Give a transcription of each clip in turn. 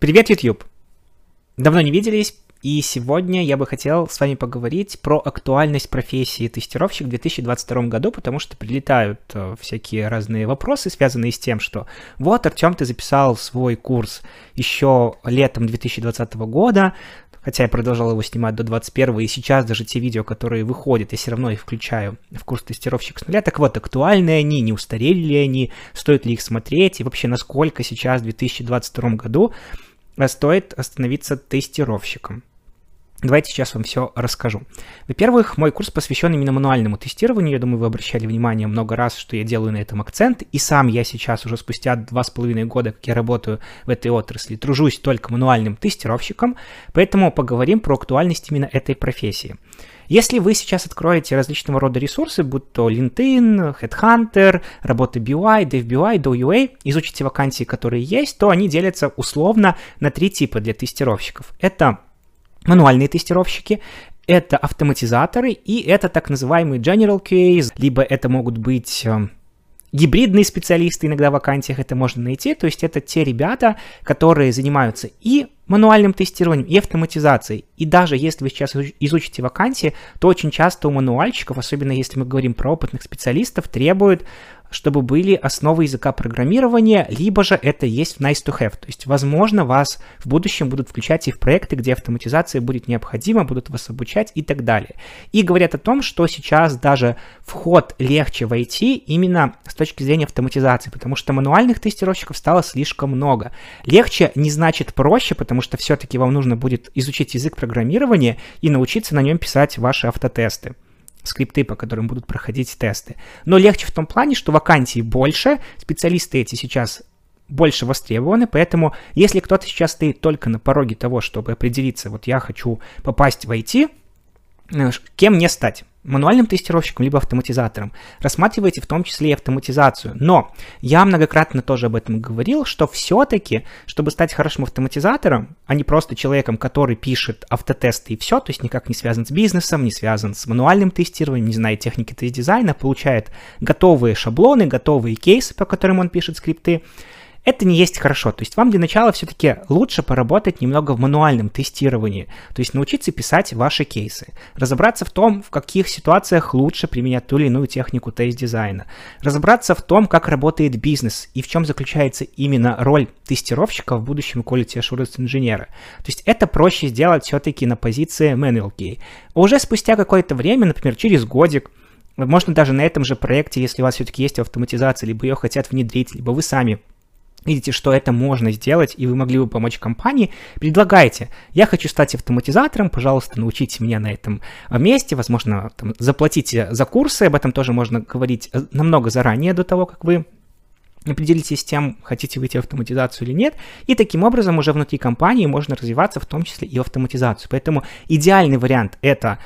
Привет, YouTube! Давно не виделись, и сегодня я бы хотел с вами поговорить про актуальность профессии тестировщик в 2022 году, потому что прилетают э, всякие разные вопросы, связанные с тем, что вот, Артем, ты записал свой курс еще летом 2020 года, хотя я продолжал его снимать до 21 и сейчас даже те видео, которые выходят, я все равно их включаю в курс тестировщик с нуля. Так вот, актуальны они, не устарели ли они, стоит ли их смотреть, и вообще насколько сейчас в 2022 году стоит становиться тестировщиком. Давайте сейчас вам все расскажу. Во-первых, мой курс посвящен именно мануальному тестированию. Я думаю, вы обращали внимание много раз, что я делаю на этом акцент. И сам я сейчас уже спустя два с половиной года, как я работаю в этой отрасли, тружусь только мануальным тестировщиком. Поэтому поговорим про актуальность именно этой профессии. Если вы сейчас откроете различного рода ресурсы, будь то LinkedIn, Headhunter, работа BUI, DevBUI, DOUA, изучите вакансии, которые есть, то они делятся условно на три типа для тестировщиков. Это мануальные тестировщики, это автоматизаторы и это так называемые general QAs, либо это могут быть э, гибридные специалисты, иногда в вакансиях это можно найти, то есть это те ребята, которые занимаются и мануальным тестированием и автоматизацией. И даже если вы сейчас изучите вакансии, то очень часто у мануальщиков, особенно если мы говорим про опытных специалистов, требуют чтобы были основы языка программирования, либо же это есть nice to have. То есть, возможно, вас в будущем будут включать и в проекты, где автоматизация будет необходима, будут вас обучать и так далее. И говорят о том, что сейчас даже вход легче в IT именно с точки зрения автоматизации, потому что мануальных тестировщиков стало слишком много. Легче не значит проще, потому что все-таки вам нужно будет изучить язык программирования и научиться на нем писать ваши автотесты скрипты, по которым будут проходить тесты. Но легче в том плане, что вакансий больше, специалисты эти сейчас больше востребованы, поэтому если кто-то сейчас стоит только на пороге того, чтобы определиться, вот я хочу попасть в IT, кем мне стать? мануальным тестировщиком, либо автоматизатором. Рассматривайте в том числе и автоматизацию. Но я многократно тоже об этом говорил, что все-таки, чтобы стать хорошим автоматизатором, а не просто человеком, который пишет автотесты и все, то есть никак не связан с бизнесом, не связан с мануальным тестированием, не знает техники тест-дизайна, получает готовые шаблоны, готовые кейсы, по которым он пишет скрипты, это не есть хорошо. То есть вам для начала все-таки лучше поработать немного в мануальном тестировании, то есть научиться писать ваши кейсы, разобраться в том, в каких ситуациях лучше применять ту или иную технику тест-дизайна, разобраться в том, как работает бизнес и в чем заключается именно роль тестировщика в будущем quality assurance инженера. То есть это проще сделать все-таки на позиции manual QA. А уже спустя какое-то время, например, через годик, можно даже на этом же проекте, если у вас все-таки есть автоматизация, либо ее хотят внедрить, либо вы сами видите, что это можно сделать, и вы могли бы помочь компании, предлагайте. Я хочу стать автоматизатором, пожалуйста, научите меня на этом месте, возможно, там, заплатите за курсы, об этом тоже можно говорить э, намного заранее до того, как вы определитесь с тем, хотите выйти в автоматизацию или нет, и таким образом уже внутри компании можно развиваться в том числе и в автоматизацию. Поэтому идеальный вариант это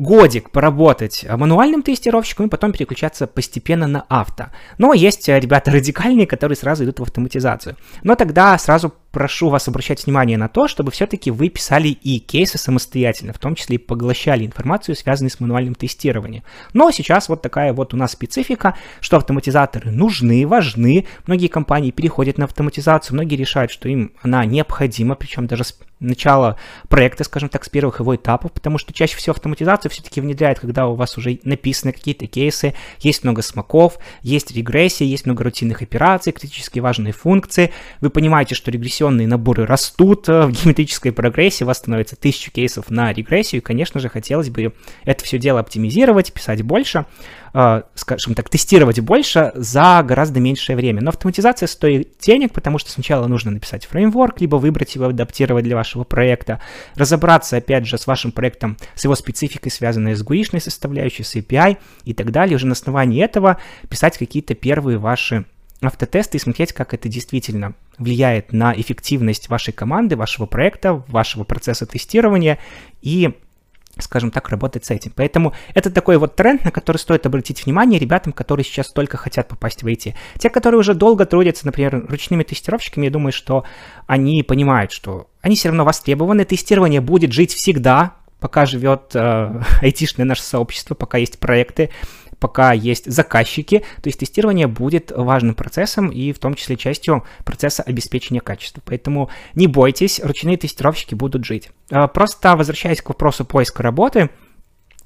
годик поработать мануальным тестировщиком и потом переключаться постепенно на авто. Но есть э, ребята радикальные, которые сразу идут в автоматизацию. Но тогда сразу прошу вас обращать внимание на то, чтобы все-таки вы писали и кейсы самостоятельно, в том числе и поглощали информацию, связанную с мануальным тестированием. Но сейчас вот такая вот у нас специфика, что автоматизаторы нужны, важны. Многие компании переходят на автоматизацию, многие решают, что им она необходима, причем даже начала проекта, скажем так, с первых его этапов, потому что чаще всего автоматизацию все-таки внедряют, когда у вас уже написаны какие-то кейсы, есть много смоков, есть регрессия, есть много рутинных операций, критически важные функции. Вы понимаете, что регрессионные наборы растут э, в геометрической прогрессии, у вас становится тысячу кейсов на регрессию, и, конечно же, хотелось бы это все дело оптимизировать, писать больше, э, скажем так, тестировать больше за гораздо меньшее время. Но автоматизация стоит денег, потому что сначала нужно написать фреймворк, либо выбрать его, адаптировать для вашего проекта, разобраться, опять же, с вашим проектом, с его спецификой, связанной с GUI-шной составляющей, с API и так далее. Уже на основании этого писать какие-то первые ваши автотесты и смотреть, как это действительно влияет на эффективность вашей команды, вашего проекта, вашего процесса тестирования и скажем так, работать с этим. Поэтому это такой вот тренд, на который стоит обратить внимание ребятам, которые сейчас только хотят попасть в IT. Те, которые уже долго трудятся, например, ручными тестировщиками, я думаю, что они понимают, что они все равно востребованы, тестирование будет жить всегда, пока живет э, айтишное наше сообщество, пока есть проекты, пока есть заказчики, то есть тестирование будет важным процессом и в том числе частью процесса обеспечения качества. Поэтому не бойтесь, ручные тестировщики будут жить. А, просто возвращаясь к вопросу поиска работы,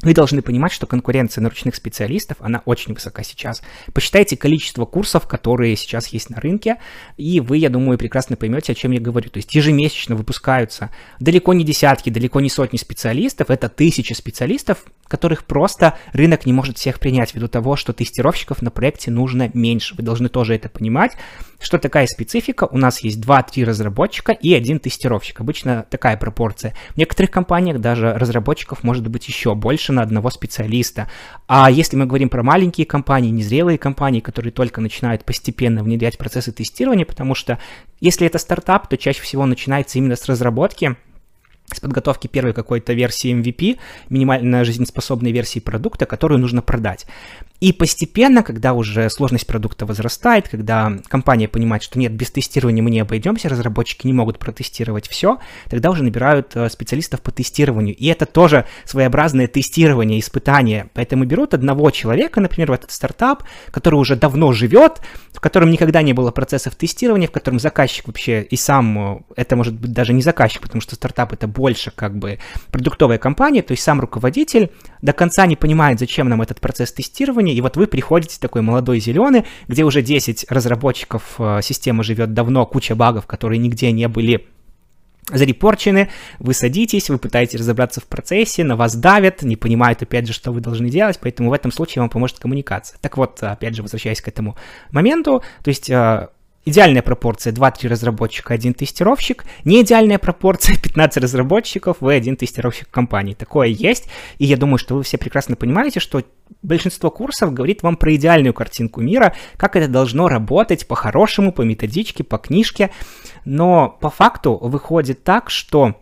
вы должны понимать, что конкуренция на ручных специалистов, она очень высока сейчас. Посчитайте количество курсов, которые сейчас есть на рынке, и вы, я думаю, прекрасно поймете, о чем я говорю. То есть ежемесячно выпускаются далеко не десятки, далеко не сотни специалистов, это тысячи специалистов, которых просто рынок не может всех принять ввиду того, что тестировщиков на проекте нужно меньше. Вы должны тоже это понимать, что такая специфика. У нас есть 2-3 разработчика и один тестировщик. Обычно такая пропорция. В некоторых компаниях даже разработчиков может быть еще больше на одного специалиста. А если мы говорим про маленькие компании, незрелые компании, которые только начинают постепенно внедрять процессы тестирования, потому что если это стартап, то чаще всего начинается именно с разработки, с подготовки первой какой-то версии MVP, минимально жизнеспособной версии продукта, которую нужно продать. И постепенно, когда уже сложность продукта возрастает, когда компания понимает, что нет, без тестирования мы не обойдемся, разработчики не могут протестировать все, тогда уже набирают э, специалистов по тестированию. И это тоже своеобразное тестирование, испытание. Поэтому берут одного человека, например, в этот стартап, который уже давно живет, в котором никогда не было процессов тестирования, в котором заказчик вообще и сам, э, это может быть даже не заказчик, потому что стартап это больше как бы продуктовая компания, то есть сам руководитель до конца не понимает, зачем нам этот процесс тестирования, и вот вы приходите такой молодой зеленый, где уже 10 разработчиков э, системы живет давно, куча багов, которые нигде не были зарепорчены, вы садитесь, вы пытаетесь разобраться в процессе, на вас давят, не понимают, опять же, что вы должны делать, поэтому в этом случае вам поможет коммуникация. Так вот, опять же, возвращаясь к этому моменту, то есть э, Идеальная пропорция 2-3 разработчика, 1 тестировщик. Не идеальная пропорция 15 разработчиков, вы один тестировщик компании. Такое есть, и я думаю, что вы все прекрасно понимаете, что большинство курсов говорит вам про идеальную картинку мира, как это должно работать по-хорошему, по методичке, по книжке. Но по факту выходит так, что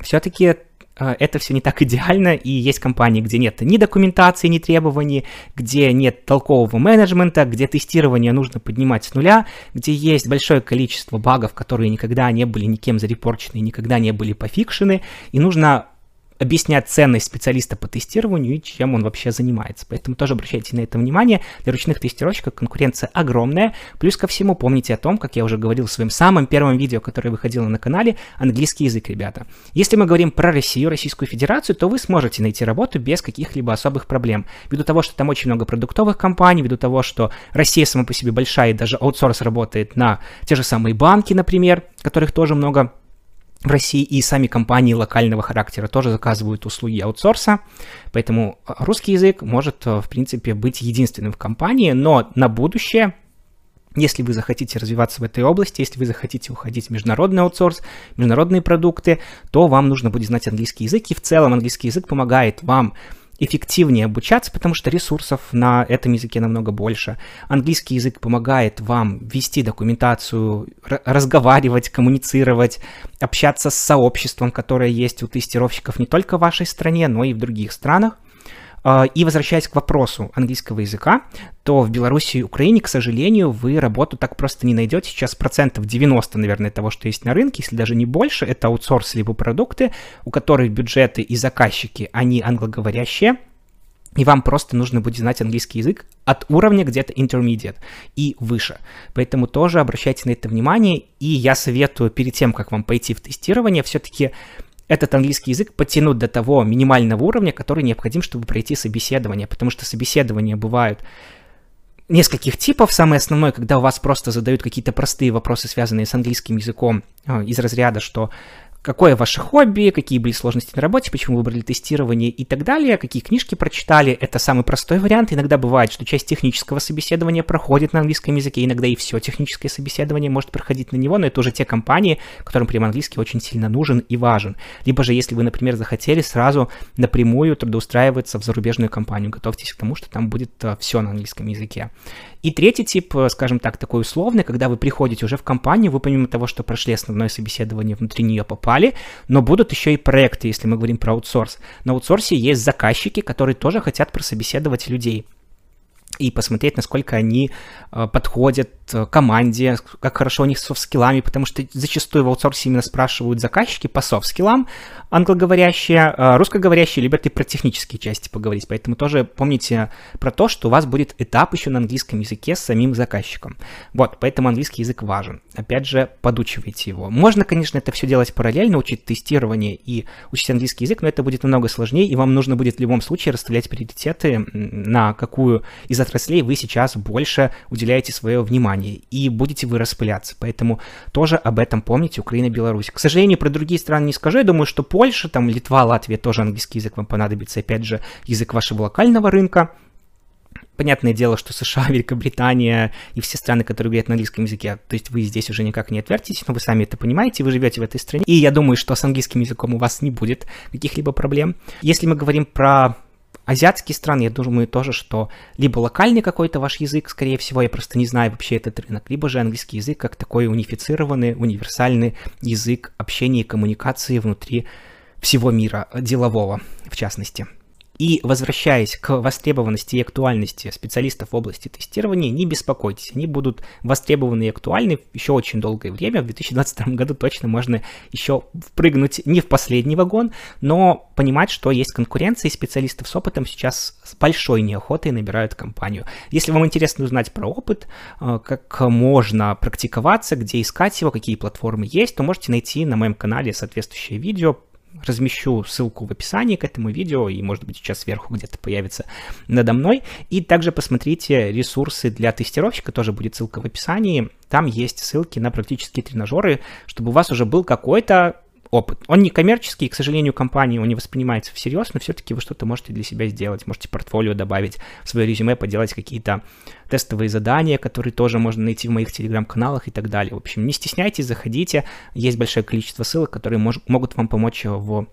все-таки это все не так идеально, и есть компании, где нет ни документации, ни требований, где нет толкового менеджмента, где тестирование нужно поднимать с нуля, где есть большое количество багов, которые никогда не были никем зарепорчены, никогда не были пофикшены, и нужно объяснять ценность специалиста по тестированию и чем он вообще занимается. Поэтому тоже обращайте на это внимание. Для ручных тестировщиков конкуренция огромная. Плюс ко всему помните о том, как я уже говорил в своем самом первом видео, которое выходило на канале, английский язык, ребята. Если мы говорим про Россию, Российскую Федерацию, то вы сможете найти работу без каких-либо особых проблем. Ввиду того, что там очень много продуктовых компаний, ввиду того, что Россия сама по себе большая и даже аутсорс работает на те же самые банки, например, которых тоже много в России и сами компании локального характера тоже заказывают услуги аутсорса, поэтому а, русский язык может, э, в принципе, быть единственным в компании, но на будущее если вы захотите развиваться в этой области, если вы захотите уходить в международный аутсорс, международные продукты, то вам нужно будет знать английский язык, и в целом английский язык помогает вам эффективнее обучаться, потому что ресурсов на этом языке намного больше. Английский язык помогает вам вести документацию, разговаривать, коммуницировать, общаться с сообществом, которое есть у тестировщиков не только в вашей стране, но и в других странах. А, и возвращаясь к вопросу английского языка, то в Беларуси и Украине, к сожалению, вы работу так просто не найдете. Сейчас процентов 90, наверное, того, что есть на рынке, если даже не больше, это аутсорс либо продукты, у которых бюджеты и заказчики, они англоговорящие, и вам просто нужно будет знать английский язык от уровня где-то intermediate и выше. Поэтому тоже обращайте на это внимание. И я советую перед тем, как вам пойти в тестирование, все-таки этот английский язык подтянуть до того минимального уровня, который необходим, чтобы пройти собеседование, потому что собеседования бывают нескольких типов. Самый основной, когда у вас просто задают какие-то простые вопросы, связанные с английским языком, а, из разряда, что какое ваше хобби, какие были сложности на работе, почему выбрали тестирование и так далее, какие книжки прочитали. Это самый простой вариант. Иногда бывает, что часть технического собеседования проходит на английском языке, иногда и все техническое собеседование может проходить на него, но это уже те компании, которым прям английский очень сильно нужен и важен. Либо же, если вы, например, захотели сразу напрямую трудоустраиваться в зарубежную компанию, готовьтесь к тому, что там будет э, все на английском языке. И третий тип, э, скажем так, такой условный, когда вы приходите уже в компанию, вы помимо того, что прошли основное собеседование, внутри нее попали, но будут еще и проекты, если мы говорим про аутсорс. На аутсорсе есть заказчики, которые тоже хотят прособеседовать людей и посмотреть, насколько они э, подходят команде, как хорошо у них с софт-скиллами, потому что зачастую в аутсорсе именно спрашивают заказчики по софт-скиллам, англоговорящие, э, русскоговорящие любят и про технические части поговорить, поэтому тоже помните про то, что у вас будет этап еще на английском языке с самим заказчиком. Вот, поэтому английский язык важен. Опять же, подучивайте его. Можно, конечно, это все делать параллельно, учить тестирование и учить английский язык, но это будет намного сложнее, и вам нужно будет в любом случае расставлять приоритеты, на какую из отраслей вы сейчас больше уделяете свое внимание, и будете вы распыляться. Поэтому тоже об этом помните, Украина, Беларусь. К сожалению, про другие страны не скажу, я думаю, что Польша, там Литва, Латвия тоже английский язык вам понадобится, опять же, язык вашего локального рынка, Понятное дело, что США, Великобритания и все страны, которые говорят на английском языке, то есть вы здесь уже никак не отвертитесь, но вы сами это понимаете, вы живете в этой стране. И я думаю, что с английским языком у вас не будет каких-либо проблем. Если мы говорим про азиатские страны, я думаю тоже, что либо локальный какой-то ваш язык, скорее всего, я просто не знаю вообще этот рынок, либо же английский язык как такой унифицированный, универсальный язык общения и коммуникации внутри всего мира делового, в частности. И возвращаясь к востребованности и актуальности специалистов в области тестирования, не беспокойтесь, они будут востребованы и актуальны еще очень долгое время. В 2022 году точно можно еще впрыгнуть не в последний вагон, но понимать, что есть конкуренция, и специалистов с опытом сейчас с большой неохотой набирают компанию. Если вам интересно узнать про опыт, э, как можно практиковаться, где искать его, какие платформы есть, то можете найти на моем канале соответствующее видео размещу ссылку в описании к этому видео, и, может быть, сейчас сверху где-то появится надо мной. И также посмотрите ресурсы для тестировщика, тоже будет ссылка в описании. Там есть ссылки на практические тренажеры, чтобы у вас уже был какой-то опыт. Он не коммерческий, к сожалению, компании он не воспринимается всерьез, но все-таки вы что-то можете для себя сделать, можете портфолио добавить в свое резюме, поделать какие-то тестовые задания, которые тоже можно найти в моих телеграм-каналах и так далее. В общем, не стесняйтесь, заходите, есть большое количество ссылок, которые мож- могут вам помочь в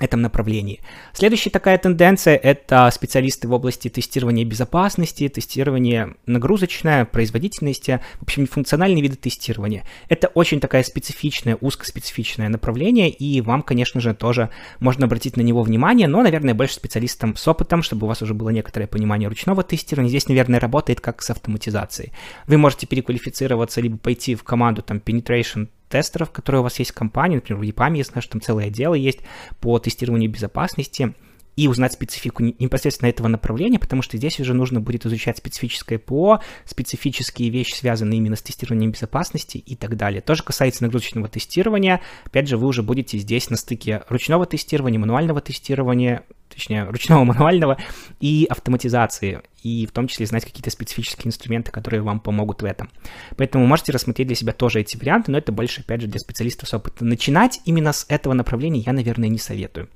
этом направлении. Следующая такая тенденция – это специалисты в области тестирования безопасности, тестирования нагрузочная, производительности, в общем, функциональные виды тестирования. Это очень такая специфичное, узкоспецифичное направление, и вам, конечно же, тоже можно обратить на него внимание, но, наверное, больше специалистам с опытом, чтобы у вас уже было некоторое понимание ручного тестирования. Здесь, наверное, работает как с автоматизацией. Вы можете переквалифицироваться, либо пойти в команду там penetration тестеров, которые у вас есть в компании, например, в EPAM я знаю, что там целое отдел есть по тестированию безопасности, и узнать специфику непосредственно этого направления, потому что здесь уже нужно будет изучать специфическое ПО, специфические вещи, связанные именно с тестированием безопасности и так далее. Тоже касается нагрузочного тестирования. Опять же, вы уже будете здесь на стыке ручного тестирования, мануального тестирования, точнее, ручного мануального и автоматизации, и в том числе знать какие-то специфические инструменты, которые вам помогут в этом. Поэтому можете рассмотреть для себя тоже эти варианты, но это больше, опять же, для специалистов с опытом. Начинать именно с этого направления я, наверное, не советую.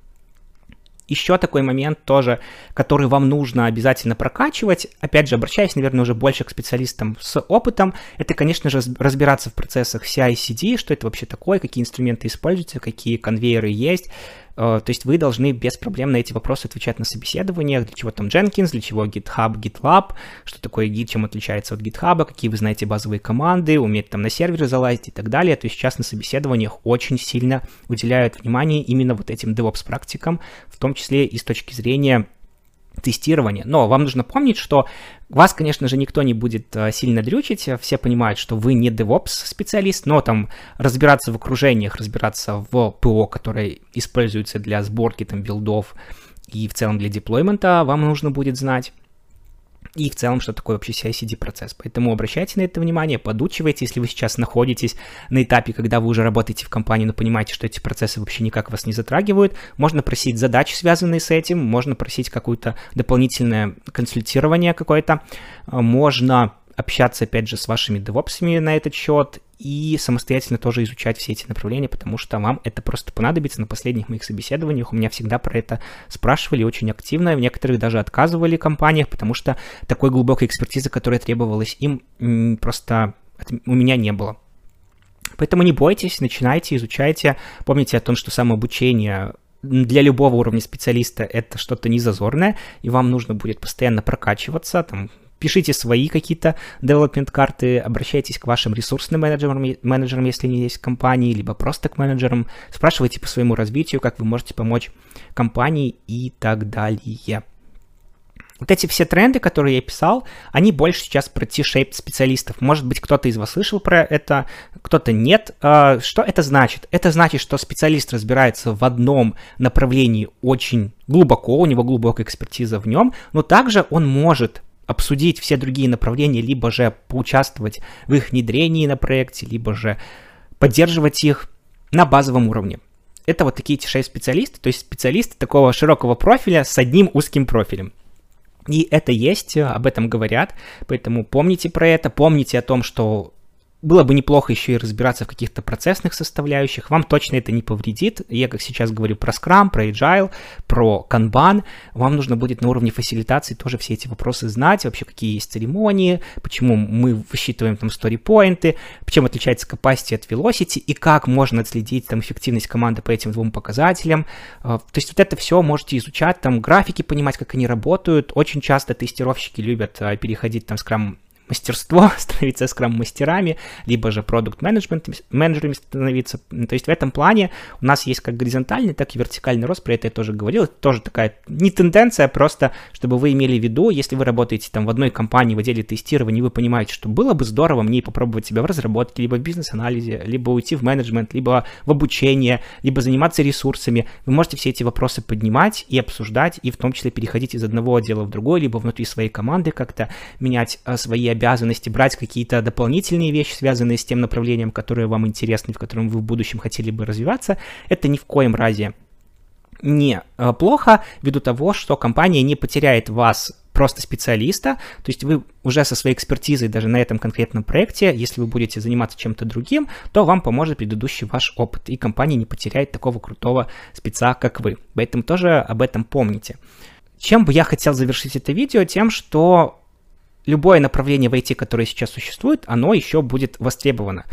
Еще такой момент тоже, который вам нужно обязательно прокачивать, опять же, обращаясь, наверное, уже больше к специалистам с опытом, это, конечно же, разбираться в процессах CI-CD, что это вообще такое, какие инструменты используются, какие конвейеры есть, то есть вы должны без проблем на эти вопросы отвечать на собеседованиях, для чего там Jenkins, для чего GitHub, GitLab, что такое Git, чем отличается от GitHub, какие вы знаете базовые команды, уметь там на серверы залазить и так далее. То есть сейчас на собеседованиях очень сильно уделяют внимание именно вот этим DevOps практикам, в том числе и с точки зрения тестирования. Но вам нужно помнить, что вас, конечно же, никто не будет э, сильно дрючить, все понимают, что вы не DevOps специалист, но там разбираться в окружениях, разбираться в ПО, которое используется для сборки там билдов и в целом для деплоймента, вам нужно будет знать и в целом, что такое вообще CI-CD процесс. Поэтому обращайте на это внимание, подучивайте, если вы сейчас находитесь на этапе, когда вы уже работаете в компании, но понимаете, что эти процессы вообще никак вас не затрагивают, можно просить задачи, связанные с этим, можно просить какое-то дополнительное консультирование какое-то, можно общаться, опять же, с вашими девопсами на этот счет и самостоятельно тоже изучать все эти направления, потому что вам это просто понадобится. На последних моих собеседованиях у меня всегда про это спрашивали очень активно, в некоторых даже отказывали компаниях, потому что такой глубокой экспертизы, которая требовалась им, просто у меня не было. Поэтому не бойтесь, начинайте, изучайте. Помните о том, что самообучение для любого уровня специалиста это что-то незазорное, и вам нужно будет постоянно прокачиваться, там, пишите свои какие-то development карты, обращайтесь к вашим ресурсным менеджерам, менеджерам, если они есть в компании, либо просто к менеджерам, спрашивайте по своему развитию, как вы можете помочь компании и так далее. Вот эти все тренды, которые я писал, они больше сейчас про T-shaped специалистов. Может быть, кто-то из вас слышал про это, кто-то нет. А, что это значит? Это значит, что специалист разбирается в одном направлении очень глубоко, у него глубокая экспертиза в нем, но также он может обсудить все другие направления, либо же поучаствовать в их внедрении на проекте, либо же поддерживать их на базовом уровне. Это вот такие T-shaped специалисты, то есть специалисты такого широкого профиля с одним узким профилем. И это есть, об этом говорят, поэтому помните про это, помните о том, что было бы неплохо еще и разбираться в каких-то процессных составляющих. Вам точно это не повредит. Я, как сейчас говорю про Scrum, про Agile, про Kanban. Вам нужно будет на уровне фасилитации тоже все эти вопросы знать. Вообще, какие есть церемонии, почему мы высчитываем там story-поинты, чем отличается capacity от velocity и как можно отследить там эффективность команды по этим двум показателям. А, то есть вот это все можете изучать, там графики понимать, как они работают. Очень часто тестировщики любят а, переходить там Scrum мастерство, становиться скрам-мастерами, либо же продукт менеджерами становиться. То есть в этом плане у нас есть как горизонтальный, так и вертикальный рост, про это я тоже говорил. Это тоже такая не тенденция, а просто чтобы вы имели в виду, если вы работаете там в одной компании в отделе тестирования, вы понимаете, что было бы здорово мне попробовать себя в разработке, либо в бизнес-анализе, либо уйти в менеджмент, либо в обучение, либо заниматься ресурсами. Вы можете все эти вопросы поднимать и обсуждать, и в том числе переходить из одного отдела в другой, либо внутри своей команды как-то менять а, свои обязанности, брать какие-то дополнительные вещи, связанные с тем направлением, которое вам интересно, в котором вы в будущем хотели бы развиваться, это ни в коем разе не э, плохо, ввиду того, что компания не потеряет вас просто специалиста, то есть вы уже со своей экспертизой даже на этом конкретном проекте, если вы будете заниматься чем-то другим, то вам поможет предыдущий ваш опыт, и компания не потеряет такого крутого спеца, как вы. Поэтому тоже об этом помните. Чем бы я хотел завершить это видео? Тем, что любое направление в IT, которое сейчас существует, оно еще будет востребовано.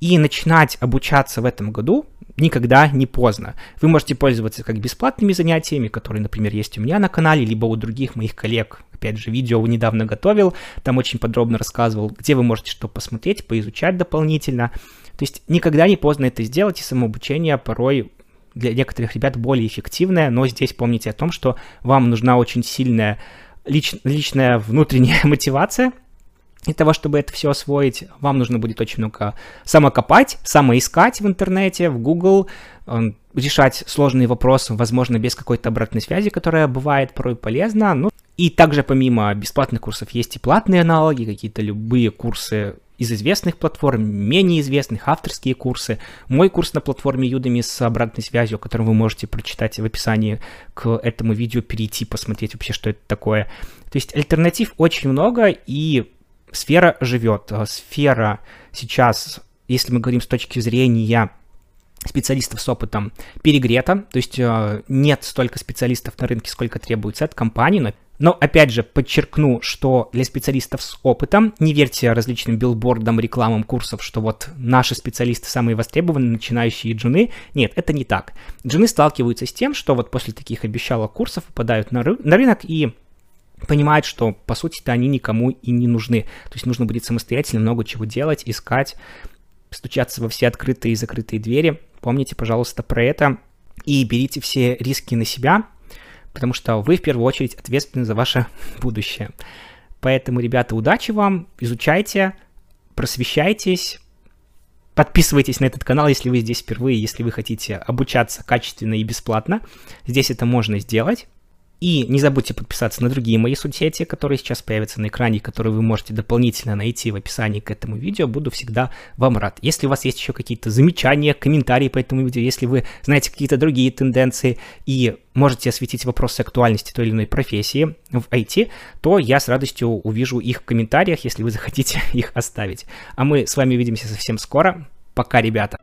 И начинать обучаться в этом году никогда не поздно. Вы можете пользоваться как бесплатными занятиями, которые, например, есть у меня на канале, либо у других моих коллег. Опять же, видео недавно готовил, там очень подробно рассказывал, где вы можете что посмотреть, поизучать дополнительно. То есть никогда не поздно это сделать, и самообучение порой для некоторых ребят более эффективное, но здесь помните о том, что вам нужна очень сильная лич, личная внутренняя мотивация для того, чтобы это все освоить, вам нужно будет очень много самокопать, самоискать в интернете, в Google, решать сложные вопросы, возможно, без какой-то обратной связи, которая бывает порой полезна. Ну, и также помимо бесплатных курсов есть и платные аналоги, какие-то любые курсы из известных платформ, менее известных, авторские курсы. Мой курс на платформе Udemy с обратной связью, о котором вы можете прочитать в описании к этому видео, перейти, посмотреть вообще, что это такое. То есть альтернатив очень много, и сфера живет. Сфера сейчас, если мы говорим с точки зрения специалистов с опытом перегрета, то есть э, нет столько специалистов на рынке, сколько требуется от компании, но но опять же подчеркну, что для специалистов с опытом не верьте различным билбордам, рекламам курсов, что вот наши специалисты самые востребованные, начинающие джуны. Нет, это не так. Джуны сталкиваются с тем, что вот после таких обещалок курсов попадают на, ры- на рынок и понимают, что по сути-то они никому и не нужны. То есть нужно будет самостоятельно много чего делать, искать, стучаться во все открытые и закрытые двери. Помните, пожалуйста, про это и берите все риски на себя, потому что вы в первую очередь ответственны за ваше будущее. Поэтому, ребята, удачи вам, изучайте, просвещайтесь, подписывайтесь на этот канал, если вы здесь впервые, если вы хотите обучаться качественно и бесплатно. Здесь это можно сделать. И не забудьте подписаться на другие мои соцсети, которые сейчас появятся на экране, которые вы можете дополнительно найти в описании к этому видео. Буду всегда вам рад. Если у вас есть еще какие-то замечания, комментарии по этому видео, если вы знаете какие-то другие тенденции и можете осветить вопросы актуальности той или иной профессии в IT, то я с радостью увижу их в комментариях, если вы захотите их оставить. А мы с вами увидимся совсем скоро. Пока, ребята!